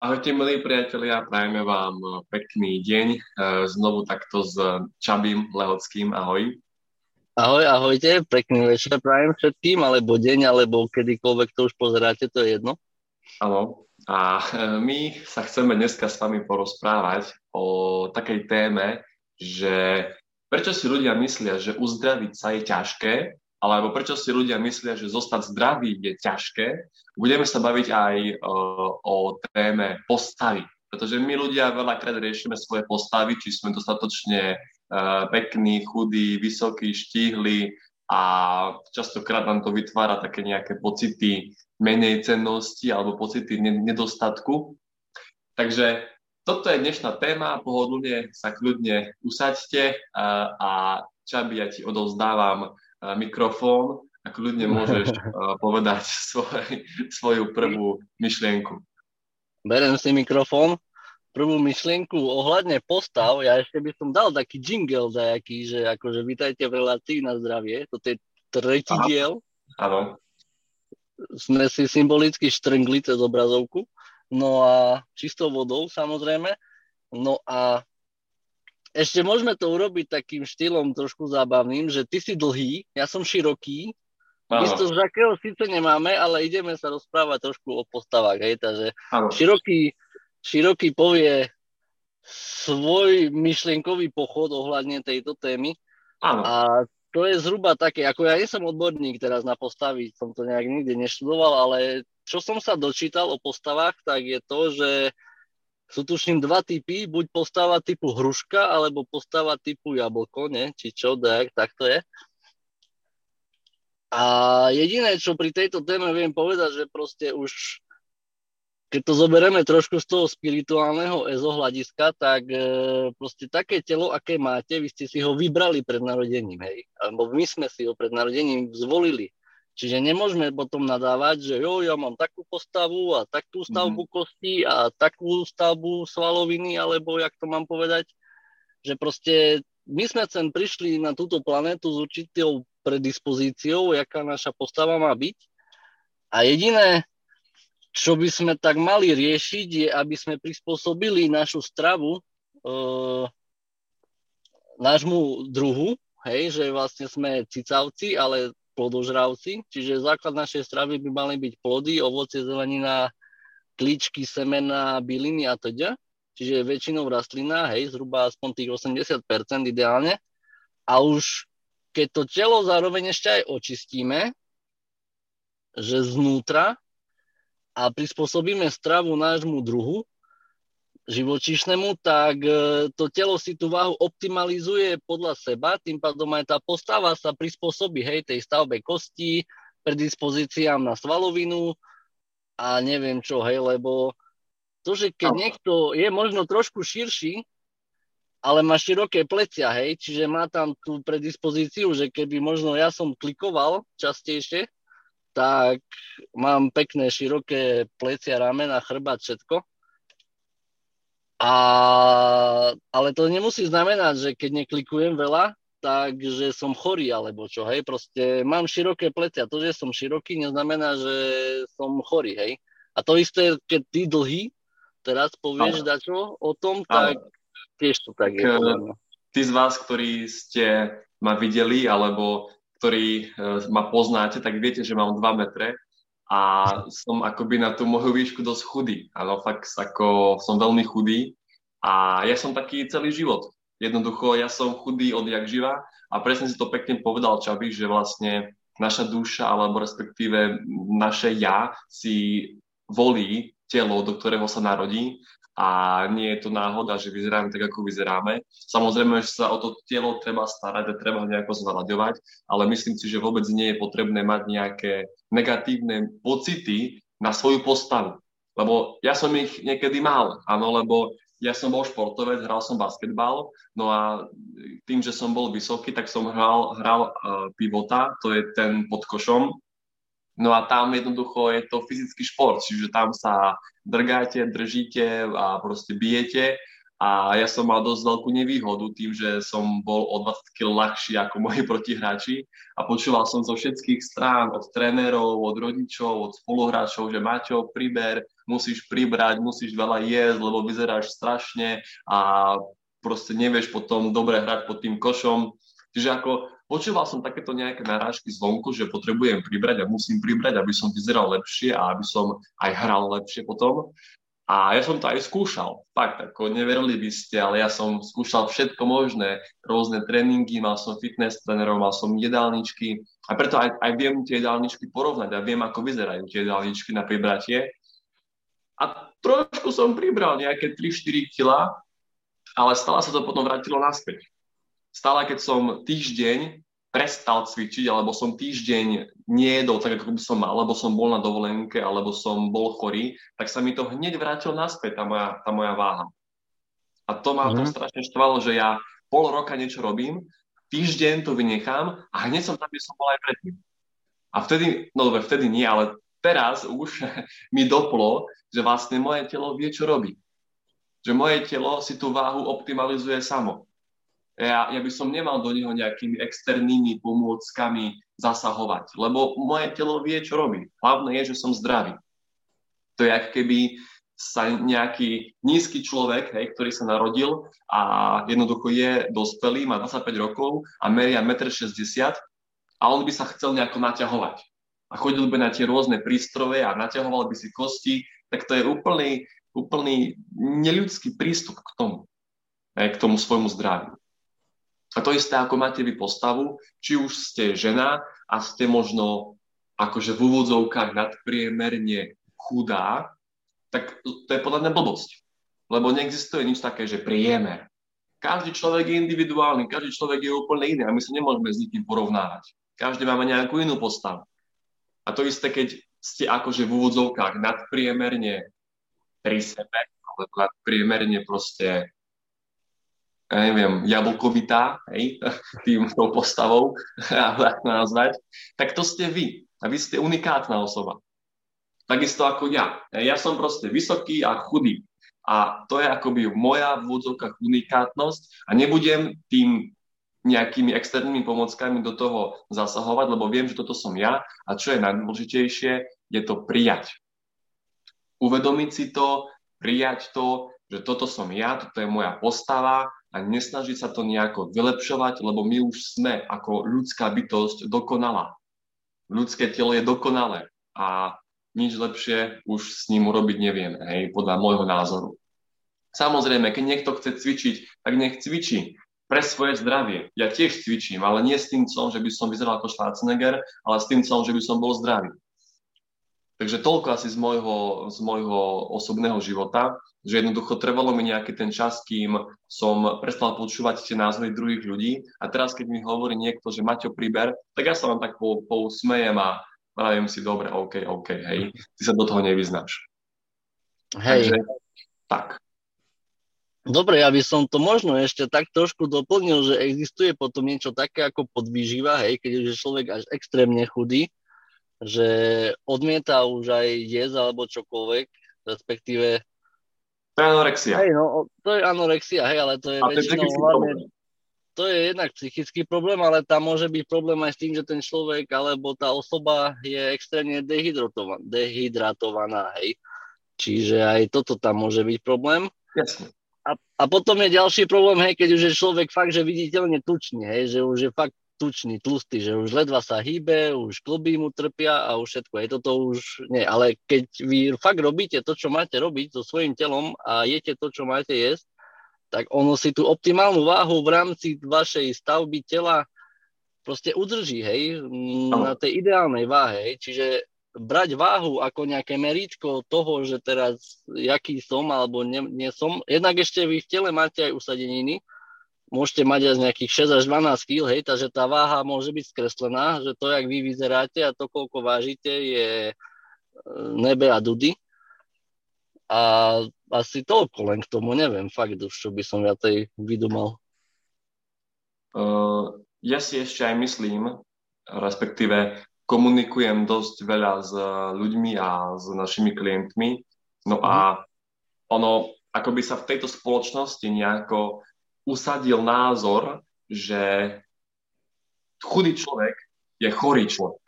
Ahojte milí priatelia, prajeme vám pekný deň. E, znovu takto s Čabým Lehockým. Ahoj. Ahoj, ahojte, pekný večer prajem všetkým, alebo deň, alebo kedykoľvek to už pozeráte, to je jedno. Áno, a e, my sa chceme dneska s vami porozprávať o takej téme, že prečo si ľudia myslia, že uzdraviť sa je ťažké alebo prečo si ľudia myslia, že zostať zdravý je ťažké. Budeme sa baviť aj e, o téme postavy, pretože my ľudia veľakrát riešime svoje postavy, či sme dostatočne uh, pekní, chudí, vysokí, štíhli a častokrát nám to vytvára také nejaké pocity menej cennosti alebo pocity nedostatku. Takže toto je dnešná téma, pohodlne sa kľudne usaďte a, a Čabi, ja ti odovzdávam mikrofón a kľudne môžeš povedať svoj, svoju prvú myšlienku. Berem si mikrofón. Prvú myšlienku ohľadne postav, ja ešte by som dal taký jingle dajaký, že akože vítajte v relácii na zdravie. Toto je tretí Aha. diel. Áno. Sme si symbolicky štrngli cez obrazovku. No a čistou vodou samozrejme. No a ešte môžeme to urobiť takým štýlom trošku zábavným, že ty si dlhý, ja som široký, Isto z akého síce nemáme, ale ideme sa rozprávať trošku o postavách, hej, takže široký, široký povie svoj myšlienkový pochod ohľadne tejto témy. Áno. a to je zhruba také, ako ja nie som odborník teraz na postavy, som to nejak nikde neštudoval, ale čo som sa dočítal o postavách, tak je to, že sú tuším dva typy, buď postava typu hruška, alebo postava typu jablko, ne? či čo, tak, tak to je. A jediné, čo pri tejto téme viem povedať, že proste už keď to zoberieme trošku z toho spirituálneho EZO hľadiska, tak e, proste také telo, aké máte, vy ste si ho vybrali pred narodením, hej. Alebo my sme si ho pred narodením zvolili. Čiže nemôžeme potom nadávať, že jo, ja mám takú postavu a takú stavbu mm-hmm. kosti a takú stavbu svaloviny, alebo jak to mám povedať, že proste my sme sem prišli na túto planetu s určitou predispozíciou, jaká naša postava má byť. A jediné, čo by sme tak mali riešiť, je, aby sme prispôsobili našu stravu e, nášmu druhu, hej, že vlastne sme cicavci, ale plodožravci, čiže základ našej stravy by mali byť plody, ovocie, zelenina, klíčky, semena, byliny a teda. Čiže väčšinou rastlina, hej, zhruba aspoň tých 80% ideálne. A už keď to telo zároveň ešte aj očistíme, že znútra a prispôsobíme stravu nášmu druhu, živočíšnemu, tak e, to telo si tú váhu optimalizuje podľa seba, tým pádom aj tá postava sa prispôsobí hej, tej stavbe kostí, predispozíciám na svalovinu a neviem čo, hej, lebo to, že keď niekto je možno trošku širší, ale má široké plecia, hej, čiže má tam tú predispozíciu, že keby možno ja som klikoval častejšie, tak mám pekné široké plecia, ramena, chrbát, všetko a, ale to nemusí znamenať, že keď neklikujem veľa, takže som chorý alebo čo, hej, proste mám široké plecia. To, že som široký, neznamená, že som chorý, hej. A to isté, keď ty dlhý, teraz povieš dačo o tom, tak ale. tiež to tak je. Tí z vás, ktorí ste ma videli, alebo ktorí uh, ma poznáte, tak viete, že mám 2 metre a som akoby na tú moju výšku dosť chudý. Áno, fakt ako som veľmi chudý a ja som taký celý život. Jednoducho, ja som chudý odjak živa a presne si to pekne povedal Čaby, že vlastne naša duša alebo respektíve naše ja si volí telo, do ktorého sa narodí a nie je to náhoda, že vyzeráme tak, ako vyzeráme. Samozrejme, že sa o to telo treba starať a treba ho nejako zvalaďovať, ale myslím si, že vôbec nie je potrebné mať nejaké negatívne pocity na svoju postavu. Lebo ja som ich niekedy mal, áno, lebo ja som bol športovec, hral som basketbal, no a tým, že som bol vysoký, tak som hral, hral uh, pivota, to je ten pod košom, No a tam jednoducho je to fyzický šport, čiže tam sa drgáte, držíte a proste bijete a ja som mal dosť veľkú nevýhodu tým, že som bol o 20 kg ľahší ako moji protihráči a počúval som zo všetkých strán, od trénerov, od rodičov, od spoluhráčov, že Maťo, priber, musíš pribrať, musíš veľa jesť, lebo vyzeráš strašne a proste nevieš potom dobre hrať pod tým košom. Čiže ako počúval som takéto nejaké narážky zvonku, že potrebujem pribrať a musím pribrať, aby som vyzeral lepšie a aby som aj hral lepšie potom. A ja som to aj skúšal, fakt, ako neverili by ste, ale ja som skúšal všetko možné, rôzne tréningy, mal som fitness trénerov, mal som jedálničky a preto aj, aj viem tie jedálničky porovnať a viem, ako vyzerajú tie jedálničky na pribratie. A trošku som pribral nejaké 3-4 kila, ale stále sa to potom vrátilo naspäť. Stále, keď som týždeň prestal cvičiť, alebo som týždeň nejedol tak, ako by som mal, alebo som bol na dovolenke, alebo som bol chorý, tak sa mi to hneď vrátilo naspäť, tá moja, tá moja váha. A to ma mm. to mhm. strašne štvalo, že ja pol roka niečo robím, týždeň to vynechám a hneď som tam, kde som bol aj predtým. A vtedy, no dobre, vtedy nie, ale teraz už mi doplo, že vlastne moje telo vie, čo robí. Že moje telo si tú váhu optimalizuje samo ja, ja by som nemal do neho nejakými externými pomôckami zasahovať, lebo moje telo vie, čo robí. Hlavné je, že som zdravý. To je ako keby sa nejaký nízky človek, hej, ktorý sa narodil a jednoducho je dospelý, má 25 rokov a meria 1,60 m a on by sa chcel nejako naťahovať. A chodil by na tie rôzne prístroje a naťahoval by si kosti, tak to je úplný, úplný neľudský prístup k tomu, hej, k tomu svojmu zdraviu. A to isté, ako máte vy postavu, či už ste žena a ste možno akože v úvodzovkách nadpriemerne chudá, tak to je podľa mňa blbosť. Lebo neexistuje nič také, že priemer. Každý človek je individuálny, každý človek je úplne iný a my sa nemôžeme s nikým porovnávať. Každý máme nejakú inú postavu. A to isté, keď ste akože v úvodzovkách nadpriemerne pri sebe, alebo nadpriemerne proste ja neviem, jablkovitá, hej, tým tou postavou, ako nazvať, tak to ste vy. A vy ste unikátna osoba. Takisto ako ja. Ja som proste vysoký a chudý. A to je akoby moja v úvodzovkách unikátnosť a nebudem tým nejakými externými pomockami do toho zasahovať, lebo viem, že toto som ja a čo je najdôležitejšie, je to prijať. Uvedomiť si to, prijať to, že toto som ja, toto je moja postava a nesnažiť sa to nejako vylepšovať, lebo my už sme ako ľudská bytosť dokonalá. Ľudské telo je dokonalé a nič lepšie už s ním urobiť nevieme, hej, podľa môjho názoru. Samozrejme, keď niekto chce cvičiť, tak nech cvičí pre svoje zdravie. Ja tiež cvičím, ale nie s tým celom, že by som vyzeral ako Schwarzenegger, ale s tým celom, že by som bol zdravý. Takže toľko asi z môjho, z môjho osobného života že jednoducho trvalo mi nejaký ten čas, kým som prestal počúvať tie názory druhých ľudí a teraz, keď mi hovorí niekto, že Maťo priber, tak ja sa vám tak pousmejem a vravím si, dobre, OK, OK, hej, ty sa do toho nevyznáš. Hej. Takže, tak. Dobre, ja by som to možno ešte tak trošku doplnil, že existuje potom niečo také ako podvýživa, hej, keď už je človek až extrémne chudý, že odmieta už aj jesť alebo čokoľvek, respektíve to je anorexia. Hej, no, to je anorexia, hej, ale to je A väčšinou hlavne... To je jednak psychický problém, ale tam môže byť problém aj s tým, že ten človek alebo tá osoba je extrémne dehydratovaná, dehydratovaná hej. Čiže aj toto tam môže byť problém. Jasne. A, a potom je ďalší problém, hej, keď už je človek fakt, že viditeľne tučný, hej, že už je fakt tučný, tlustý, že už ledva sa hýbe, už kluby mu trpia a už všetko. Je toto už nie. Ale keď vy fakt robíte to, čo máte robiť so svojím telom a jete to, čo máte jesť, tak ono si tú optimálnu váhu v rámci vašej stavby tela proste udrží, hej, na tej ideálnej váhe, hej. Čiže brať váhu ako nejaké meritko toho, že teraz jaký som alebo nie, nie som. Jednak ešte vy v tele máte aj usadeniny, môžete mať aj z nejakých 6 až 12 kg, hej, takže tá váha môže byť skreslená, že to, jak vy vyzeráte a to, koľko vážite, je e, nebe a dudy. A asi toľko len k tomu, neviem fakt už, čo by som viacej vydumal. Uh, ja si ešte aj myslím, respektíve komunikujem dosť veľa s ľuďmi a s našimi klientmi. No a ono, ako by sa v tejto spoločnosti nejako usadil názor, že chudý človek je chorý človek.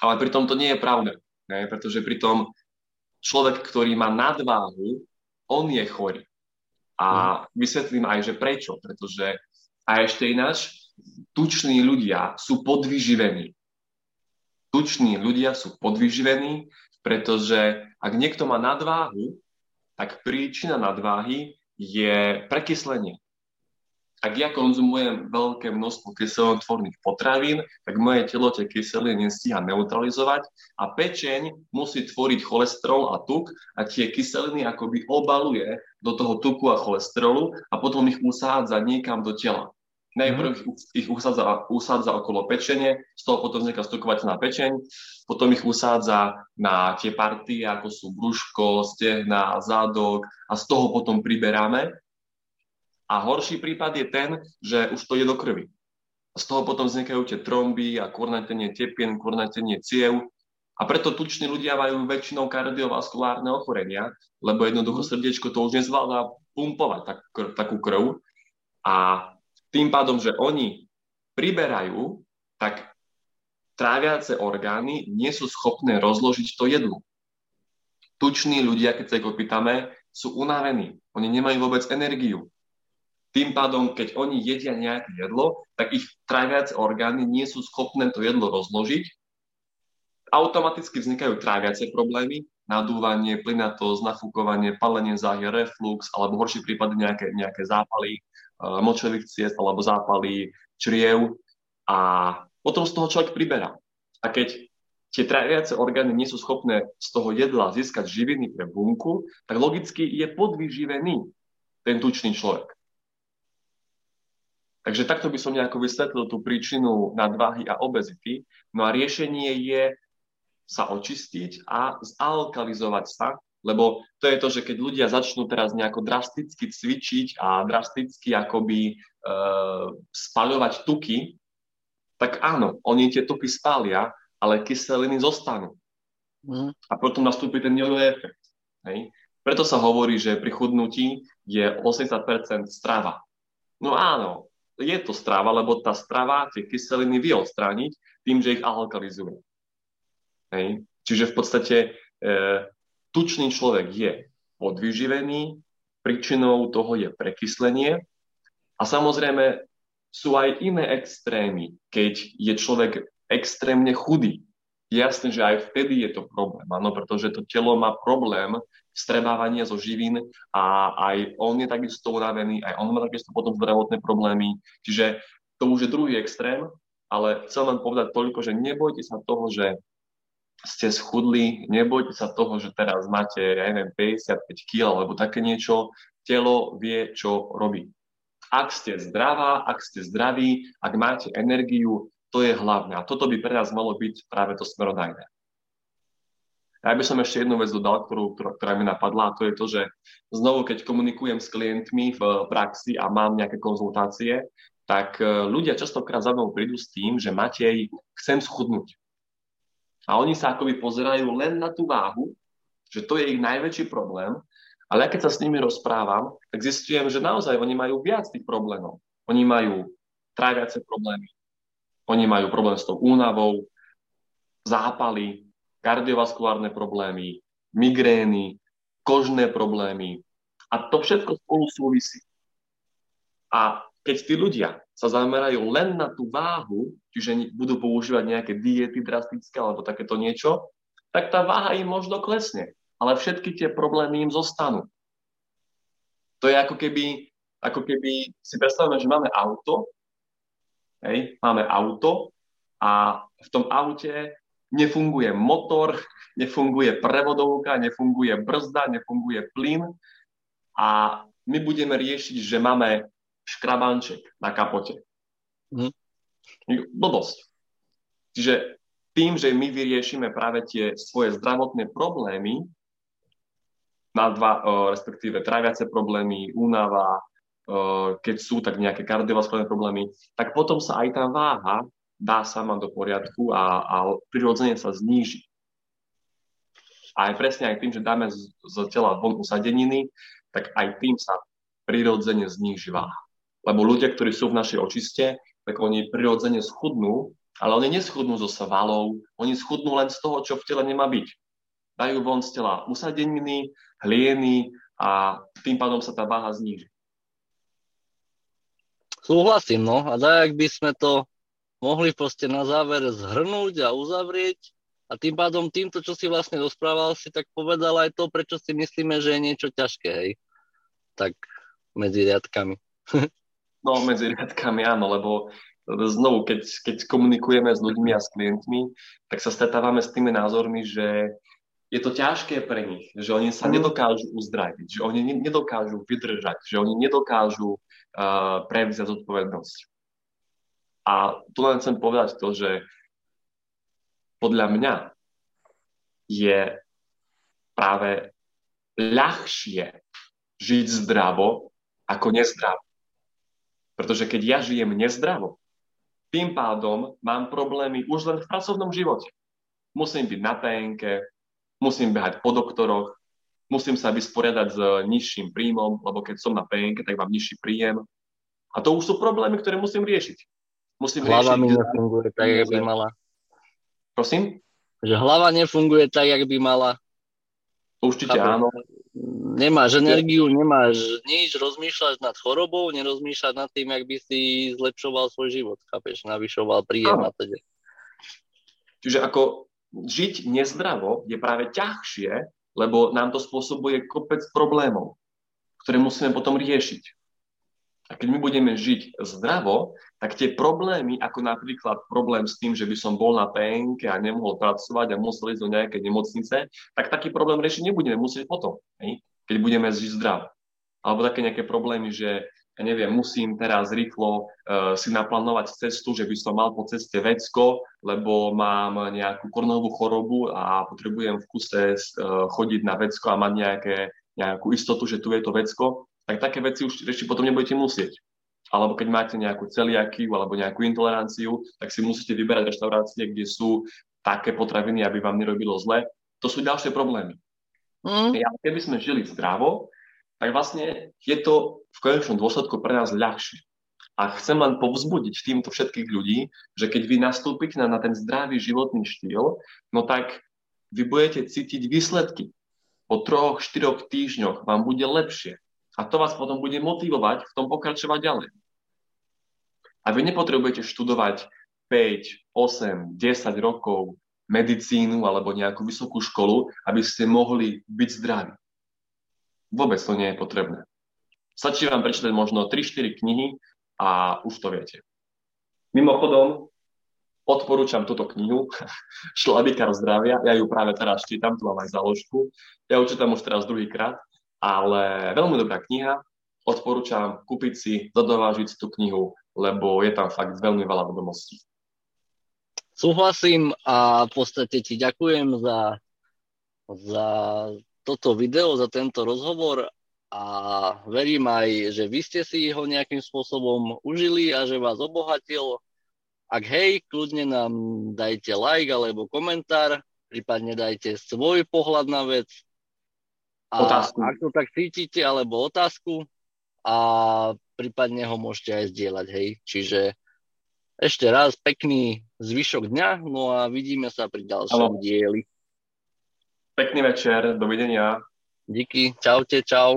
Ale pritom to nie je pravda, ne? pretože pritom človek, ktorý má nadváhu, on je chorý. A mhm. vysvetlím aj, že prečo. Pretože a ešte ináč, tuční ľudia sú podvyživení. Tuční ľudia sú podvyživení, pretože ak niekto má nadváhu, tak príčina nadváhy je prekyslenie ak ja konzumujem veľké množstvo kyselotvorných potravín, tak moje telo tie kyseliny nestíha neutralizovať a pečeň musí tvoriť cholesterol a tuk a tie kyseliny akoby obaluje do toho tuku a cholesterolu a potom ich usádza niekam do tela. Najprv mm. ich usádza, usádza okolo pečenie, z toho potom vzniká stukovateľná pečeň, potom ich usádza na tie partie, ako sú brúško, stehna, zádok a z toho potom priberáme a horší prípad je ten, že už to je do krvi. Z toho potom vznikajú tie tromby a kornatenie tepien, kornatenie ciev. A preto tuční ľudia majú väčšinou kardiovaskulárne ochorenia, lebo jednoducho srdiečko to už nezvláda pumpovať tak, takú krv. A tým pádom, že oni priberajú, tak tráviace orgány nie sú schopné rozložiť to jedlo. Tuční ľudia, keď sa ich opýtame, sú unavení. Oni nemajú vôbec energiu. Tým pádom, keď oni jedia nejaké jedlo, tak ich tráviace orgány nie sú schopné to jedlo rozložiť. Automaticky vznikajú tráviace problémy, nadúvanie, plynatosť, nafúkovanie, palenie záhy, reflux, alebo horší prípady nejaké, nejaké zápaly močových ciest alebo zápaly čriev a potom z toho človek priberá. A keď tie tráviace orgány nie sú schopné z toho jedla získať živiny pre bunku, tak logicky je podvyživený ten tučný človek. Takže takto by som nejako vysvetlil tú príčinu nadváhy a obezity. No a riešenie je sa očistiť a zalkalizovať sa, lebo to je to, že keď ľudia začnú teraz nejako drasticky cvičiť a drasticky akoby e, spaľovať tuky, tak áno, oni tie tuky spália, ale kyseliny zostanú. Mm. A potom nastúpi ten jojo efekt. Hej? Preto sa hovorí, že pri chudnutí je 80% strava. No áno, je to strava, lebo tá strava tie kyseliny vie odstrániť tým, že ich alkalizuje. Hej. Čiže v podstate e, tučný človek je podvyživený, príčinou toho je prekyslenie a samozrejme sú aj iné extrémy, keď je človek extrémne chudý. Jasne, že aj vtedy je to problém, áno, pretože to telo má problém strebávania zo živín a aj on je takisto unavený, aj on má takisto potom zdravotné problémy. Čiže to už je druhý extrém, ale chcem len povedať toľko, že nebojte sa toho, že ste schudli, nebojte sa toho, že teraz máte, ja neviem, 55 kg alebo také niečo, telo vie, čo robí. Ak ste zdravá, ak ste zdraví, ak máte energiu, to je hlavné. A toto by pre nás malo byť práve to smerodajné. Ja by som ešte jednu vec dodal, ktorú, ktorá, mi napadla, a to je to, že znovu, keď komunikujem s klientmi v praxi a mám nejaké konzultácie, tak e, ľudia častokrát za mnou prídu s tým, že Matej, chcem schudnúť. A oni sa akoby pozerajú len na tú váhu, že to je ich najväčší problém, ale ja keď sa s nimi rozprávam, tak zistujem, že naozaj oni majú viac tých problémov. Oni majú tráviace problémy, oni majú problém s tou únavou, zápaly, kardiovaskulárne problémy, migrény, kožné problémy. A to všetko spolu súvisí. A keď tí ľudia sa zamerajú len na tú váhu, čiže budú používať nejaké diety drastické alebo takéto niečo, tak tá váha im možno klesne. Ale všetky tie problémy im zostanú. To je ako keby, ako keby si predstavíme, že máme auto, hej, máme auto a v tom aute nefunguje motor, nefunguje prevodovka, nefunguje brzda, nefunguje plyn a my budeme riešiť, že máme škrabanček na kapote. Mm. Blbosť. Čiže tým, že my vyriešime práve tie svoje zdravotné problémy, na dva, respektíve traviace problémy, únava, keď sú tak nejaké kardiovaskulárne problémy, tak potom sa aj tá váha dá sama do poriadku a, a prirodzene sa zníži. A aj presne aj tým, že dáme z, z tela von usadeniny, tak aj tým sa prirodzene zníži váha. Lebo ľudia, ktorí sú v našej očiste, tak oni prirodzene schudnú, ale oni neschudnú zo svalov, oni schudnú len z toho, čo v tele nemá byť. Dajú von z tela usadeniny, hlieny a tým pádom sa tá váha zníži. Súhlasím, no. A tak by sme to mohli proste na záver zhrnúť a uzavrieť. A tým pádom týmto, čo si vlastne rozprával, si tak povedal aj to, prečo si myslíme, že je niečo ťažké, hej. Tak medzi riadkami. no, medzi riadkami áno, lebo znovu, keď, keď komunikujeme s ľuďmi a s klientmi, tak sa stretávame s tými názormi, že je to ťažké pre nich, že oni sa mhm. nedokážu uzdraviť, že oni nedokážu vydržať, že oni nedokážu uh, prevziať zodpovednosť. A tu len chcem povedať to, že podľa mňa je práve ľahšie žiť zdravo ako nezdravo. Pretože keď ja žijem nezdravo, tým pádom mám problémy už len v pracovnom živote. Musím byť na PNK, musím behať po doktoroch, musím sa vysporiadať s nižším príjmom, lebo keď som na PNK, tak mám nižší príjem. A to už sú problémy, ktoré musím riešiť. Musím hlava mi nefunguje tak, jak by mala. Prosím? Že hlava nefunguje tak, jak by mala. Určite Chápem. áno. Nemáš energiu, nemáš nič, rozmýšľaš nad chorobou, nerozmýšľaš nad tým, jak by si zlepšoval svoj život, chápeš, navyšoval príjem a teda. Čiže ako žiť nezdravo je práve ťažšie, lebo nám to spôsobuje kopec problémov, ktoré musíme potom riešiť. A keď my budeme žiť zdravo, tak tie problémy, ako napríklad problém s tým, že by som bol na PNK a nemohol pracovať a musel ísť do nejakej nemocnice, tak taký problém riešiť nebudeme musieť potom, hej? Keď budeme žiť zdravo. Alebo také nejaké problémy, že ja neviem, musím teraz rýchlo uh, si naplánovať cestu, že by som mal po ceste vecko, lebo mám nejakú kornovú chorobu a potrebujem v kuse uh, chodiť na vecko a mať nejaké, nejakú istotu, že tu je to vecko tak také veci už ešte potom nebudete musieť. Alebo keď máte nejakú celiakiu alebo nejakú intoleranciu, tak si musíte vyberať reštaurácie, kde sú také potraviny, aby vám nerobilo zle. To sú ďalšie problémy. Mm. Keby sme žili zdravo, tak vlastne je to v konečnom dôsledku pre nás ľahšie. A chcem len povzbudiť týmto všetkých ľudí, že keď vy nastúpite na, na ten zdravý životný štýl, no tak vy budete cítiť výsledky. Po troch, štyroch týždňoch vám bude lepšie. A to vás potom bude motivovať v tom pokračovať ďalej. A vy nepotrebujete študovať 5, 8, 10 rokov medicínu alebo nejakú vysokú školu, aby ste mohli byť zdraví. Vôbec to nie je potrebné. Stačí vám prečítať možno 3-4 knihy a už to viete. Mimochodom, odporúčam túto knihu Šlabikár zdravia. Ja ju práve teraz čítam, tu mám aj záložku. Ja ju čítam už teraz druhýkrát ale veľmi dobrá kniha. Odporúčam kúpiť si, dodovážiť si tú knihu, lebo je tam fakt veľmi veľa vedomostí. Súhlasím a v podstate ti ďakujem za, za toto video, za tento rozhovor a verím aj, že vy ste si ho nejakým spôsobom užili a že vás obohatil. Ak hej, kľudne nám dajte like alebo komentár, prípadne dajte svoj pohľad na vec, a otázku. ak to tak cítite, alebo otázku a prípadne ho môžete aj zdieľať, hej. Čiže ešte raz pekný zvyšok dňa, no a vidíme sa pri ďalšom dieli. Pekný večer, dovidenia. Díky, čaute, čau.